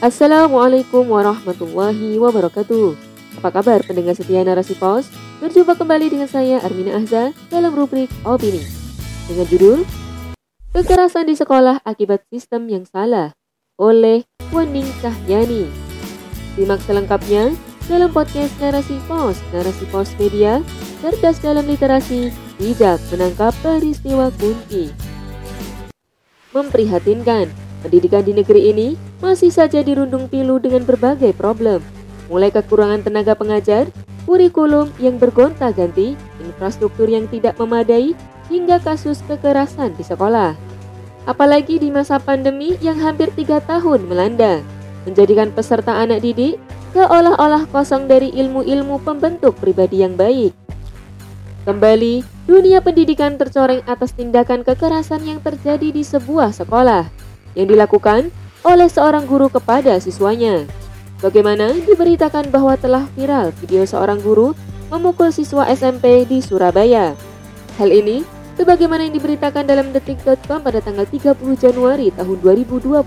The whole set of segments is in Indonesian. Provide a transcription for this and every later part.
Assalamualaikum warahmatullahi wabarakatuh. Apa kabar pendengar setia narasi pos? Berjumpa kembali dengan saya Armina Ahza dalam rubrik Opini. Dengan judul Kekerasan di sekolah akibat sistem yang salah oleh Waning Cahyani. Simak selengkapnya dalam podcast Narasi Pos, Narasi Pos Media, cerdas dalam literasi, bijak menangkap peristiwa kunci. Memprihatinkan, pendidikan di negeri ini masih saja dirundung pilu dengan berbagai problem, mulai kekurangan tenaga pengajar, kurikulum yang bergonta-ganti, infrastruktur yang tidak memadai, hingga kasus kekerasan di sekolah. Apalagi di masa pandemi yang hampir tiga tahun melanda, menjadikan peserta anak didik seolah-olah kosong dari ilmu-ilmu pembentuk pribadi yang baik. Kembali, dunia pendidikan tercoreng atas tindakan kekerasan yang terjadi di sebuah sekolah yang dilakukan oleh seorang guru kepada siswanya. Bagaimana diberitakan bahwa telah viral video seorang guru memukul siswa SMP di Surabaya. Hal ini sebagaimana yang diberitakan dalam detik.com pada tanggal 30 Januari tahun 2022.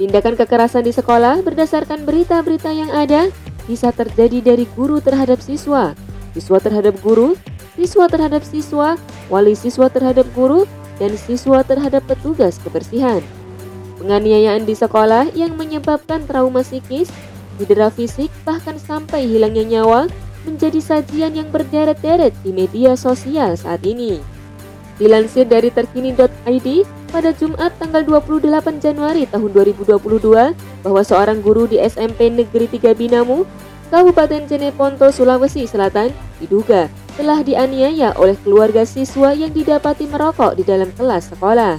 Tindakan kekerasan di sekolah berdasarkan berita-berita yang ada bisa terjadi dari guru terhadap siswa, siswa terhadap guru, siswa terhadap siswa, wali siswa terhadap guru, dan siswa terhadap petugas kebersihan. Penganiayaan di sekolah yang menyebabkan trauma psikis, cedera fisik, bahkan sampai hilangnya nyawa menjadi sajian yang berderet-deret di media sosial saat ini. Dilansir dari terkini.id pada Jumat tanggal 28 Januari tahun 2022 bahwa seorang guru di SMP Negeri 3 Binamu Kabupaten Jeneponto, Sulawesi Selatan diduga telah dianiaya oleh keluarga siswa yang didapati merokok di dalam kelas sekolah.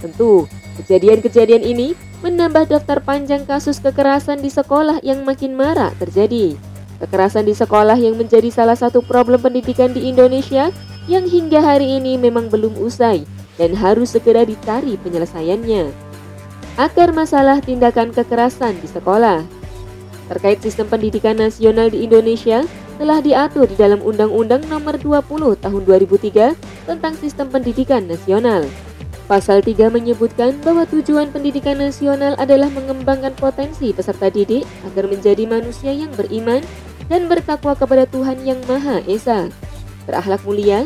Tentu, kejadian-kejadian ini menambah daftar panjang kasus kekerasan di sekolah yang makin marak terjadi. Kekerasan di sekolah yang menjadi salah satu problem pendidikan di Indonesia yang hingga hari ini memang belum usai dan harus segera dicari penyelesaiannya. Akar masalah tindakan kekerasan di sekolah terkait sistem pendidikan nasional di Indonesia telah diatur di dalam Undang-Undang Nomor 20 Tahun 2003 tentang Sistem Pendidikan Nasional. Pasal 3 menyebutkan bahwa tujuan pendidikan nasional adalah mengembangkan potensi peserta didik agar menjadi manusia yang beriman dan bertakwa kepada Tuhan Yang Maha Esa, berakhlak mulia,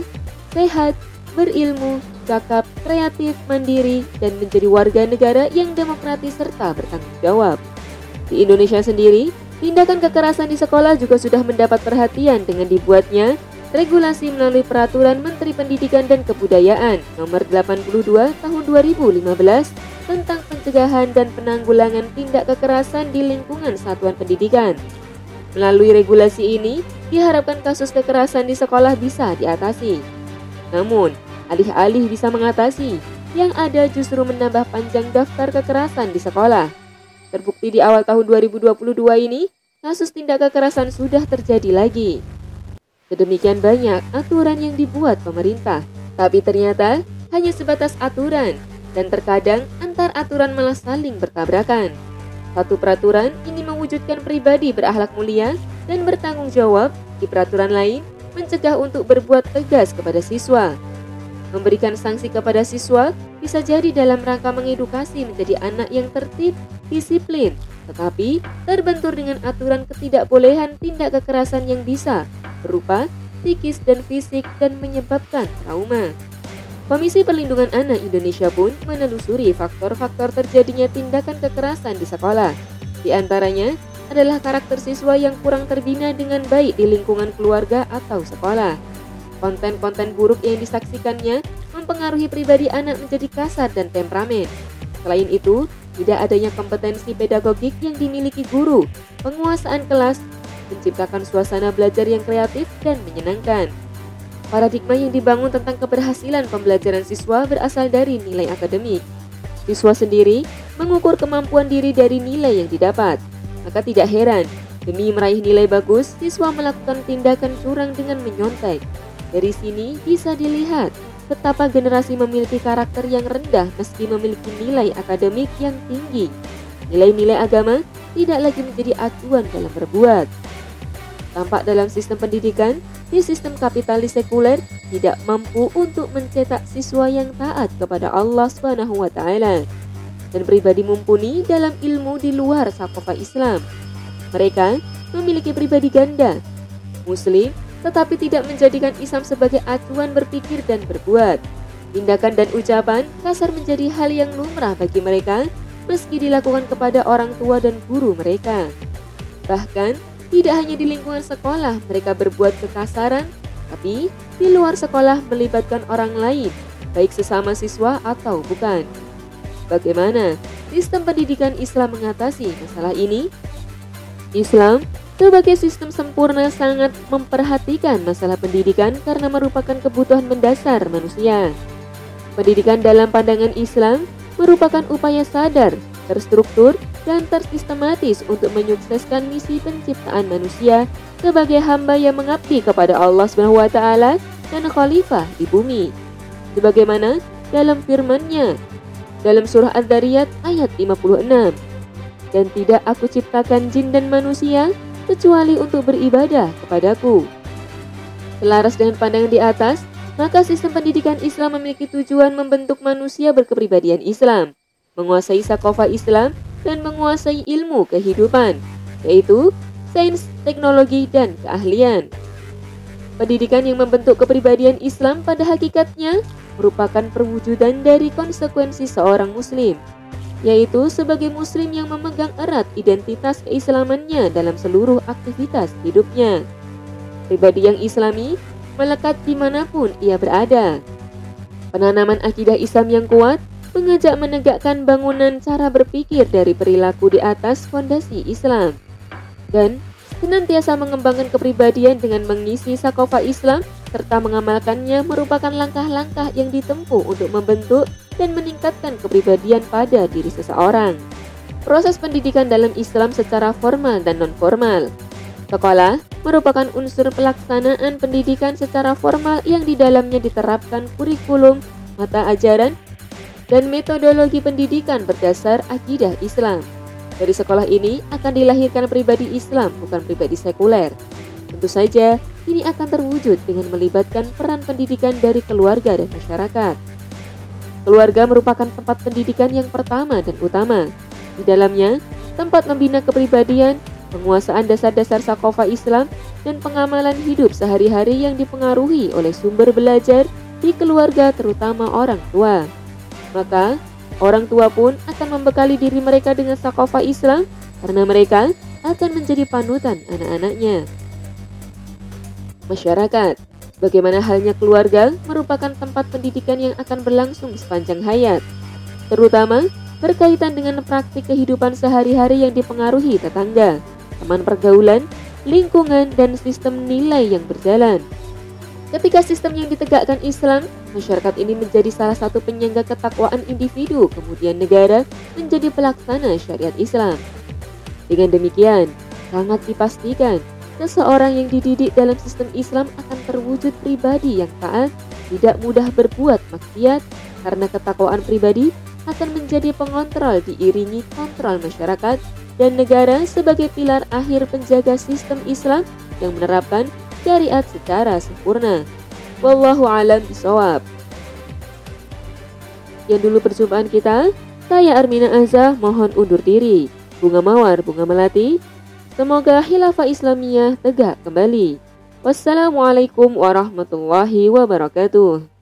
sehat, berilmu, cakap, kreatif, mandiri, dan menjadi warga negara yang demokratis serta bertanggung jawab. Di Indonesia sendiri, tindakan kekerasan di sekolah juga sudah mendapat perhatian dengan dibuatnya regulasi melalui peraturan Menteri Pendidikan dan Kebudayaan nomor 82 tahun 2015 tentang pencegahan dan penanggulangan tindak kekerasan di lingkungan satuan pendidikan. Melalui regulasi ini, diharapkan kasus kekerasan di sekolah bisa diatasi. Namun, alih-alih bisa mengatasi, yang ada justru menambah panjang daftar kekerasan di sekolah. Terbukti di awal tahun 2022 ini, kasus tindak kekerasan sudah terjadi lagi. Sedemikian banyak aturan yang dibuat pemerintah, tapi ternyata hanya sebatas aturan dan terkadang antar aturan malah saling bertabrakan. Satu peraturan ingin mewujudkan pribadi berakhlak mulia dan bertanggung jawab, di peraturan lain mencegah untuk berbuat tegas kepada siswa. Memberikan sanksi kepada siswa bisa jadi dalam rangka mengedukasi menjadi anak yang tertib, disiplin, tetapi terbentur dengan aturan ketidakbolehan tindak kekerasan yang bisa berupa psikis dan fisik dan menyebabkan trauma. Komisi Perlindungan Anak Indonesia pun menelusuri faktor-faktor terjadinya tindakan kekerasan di sekolah. Di antaranya adalah karakter siswa yang kurang terbina dengan baik di lingkungan keluarga atau sekolah. Konten-konten buruk yang disaksikannya mempengaruhi pribadi anak menjadi kasar dan temperamen. Selain itu, tidak adanya kompetensi pedagogik yang dimiliki guru, penguasaan kelas, menciptakan suasana belajar yang kreatif dan menyenangkan. Paradigma yang dibangun tentang keberhasilan pembelajaran siswa berasal dari nilai akademik. Siswa sendiri mengukur kemampuan diri dari nilai yang didapat. Maka tidak heran, demi meraih nilai bagus, siswa melakukan tindakan curang dengan menyontek. Dari sini bisa dilihat betapa generasi memiliki karakter yang rendah meski memiliki nilai akademik yang tinggi. Nilai-nilai agama tidak lagi menjadi acuan dalam berbuat. Tampak dalam sistem pendidikan, di sistem kapitalis sekuler tidak mampu untuk mencetak siswa yang taat kepada Allah Subhanahu wa taala. dan pribadi mumpuni dalam ilmu di luar sakofa Islam. Mereka memiliki pribadi ganda, Muslim, tetapi tidak menjadikan Islam sebagai acuan berpikir dan berbuat. Tindakan dan ucapan kasar menjadi hal yang lumrah bagi mereka meski dilakukan kepada orang tua dan guru mereka. Bahkan, tidak hanya di lingkungan sekolah mereka berbuat kekasaran, tapi di luar sekolah melibatkan orang lain, baik sesama siswa atau bukan. Bagaimana sistem pendidikan Islam mengatasi masalah ini? Islam sebagai sistem sempurna sangat memperhatikan masalah pendidikan karena merupakan kebutuhan mendasar manusia. Pendidikan dalam pandangan Islam merupakan upaya sadar, terstruktur, dan tersistematis untuk menyukseskan misi penciptaan manusia sebagai hamba yang mengabdi kepada Allah SWT dan khalifah di bumi. Sebagaimana dalam firman-Nya dalam surah Az-Zariyat ayat 56. Dan tidak aku ciptakan jin dan manusia kecuali untuk beribadah kepadaku. Selaras dengan pandangan di atas, maka sistem pendidikan Islam memiliki tujuan membentuk manusia berkepribadian Islam, menguasai sakofa Islam, dan menguasai ilmu kehidupan, yaitu sains, teknologi, dan keahlian. Pendidikan yang membentuk kepribadian Islam pada hakikatnya merupakan perwujudan dari konsekuensi seorang muslim, yaitu sebagai muslim yang memegang erat identitas keislamannya dalam seluruh aktivitas hidupnya. Pribadi yang islami melekat di mana pun ia berada. Penanaman akidah Islam yang kuat mengajak menegakkan bangunan cara berpikir dari perilaku di atas fondasi Islam dan senantiasa mengembangkan kepribadian dengan mengisi sakofa Islam serta mengamalkannya merupakan langkah-langkah yang ditempuh untuk membentuk dan meningkatkan kepribadian pada diri seseorang. Proses pendidikan dalam Islam secara formal dan non-formal. Sekolah merupakan unsur pelaksanaan pendidikan secara formal yang di dalamnya diterapkan kurikulum, mata ajaran, dan metodologi pendidikan berdasar akidah Islam. Dari sekolah ini akan dilahirkan pribadi Islam, bukan pribadi sekuler. Tentu saja, ini akan terwujud dengan melibatkan peran pendidikan dari keluarga dan masyarakat. Keluarga merupakan tempat pendidikan yang pertama dan utama. Di dalamnya, tempat membina kepribadian, penguasaan dasar-dasar sakofa Islam, dan pengamalan hidup sehari-hari yang dipengaruhi oleh sumber belajar di keluarga terutama orang tua. Maka, orang tua pun akan membekali diri mereka dengan sakofa Islam karena mereka akan menjadi panutan anak-anaknya. Masyarakat, bagaimana halnya keluarga merupakan tempat pendidikan yang akan berlangsung sepanjang hayat, terutama berkaitan dengan praktik kehidupan sehari-hari yang dipengaruhi tetangga, teman pergaulan, lingkungan, dan sistem nilai yang berjalan. Ketika sistem yang ditegakkan Islam, masyarakat ini menjadi salah satu penyangga ketakwaan individu, kemudian negara menjadi pelaksana syariat Islam. Dengan demikian, sangat dipastikan seseorang yang dididik dalam sistem Islam akan terwujud pribadi yang taat, tidak mudah berbuat maksiat, karena ketakwaan pribadi akan menjadi pengontrol diiringi kontrol masyarakat dan negara sebagai pilar akhir penjaga sistem Islam yang menerapkan syariat secara sempurna. Wallahu alam bisawab. Yang dulu perjumpaan kita, saya Armina Azza mohon undur diri. Bunga Mawar, Bunga Melati. Semoga khilafah Islamiyah tegak kembali. Wassalamualaikum warahmatullahi wabarakatuh.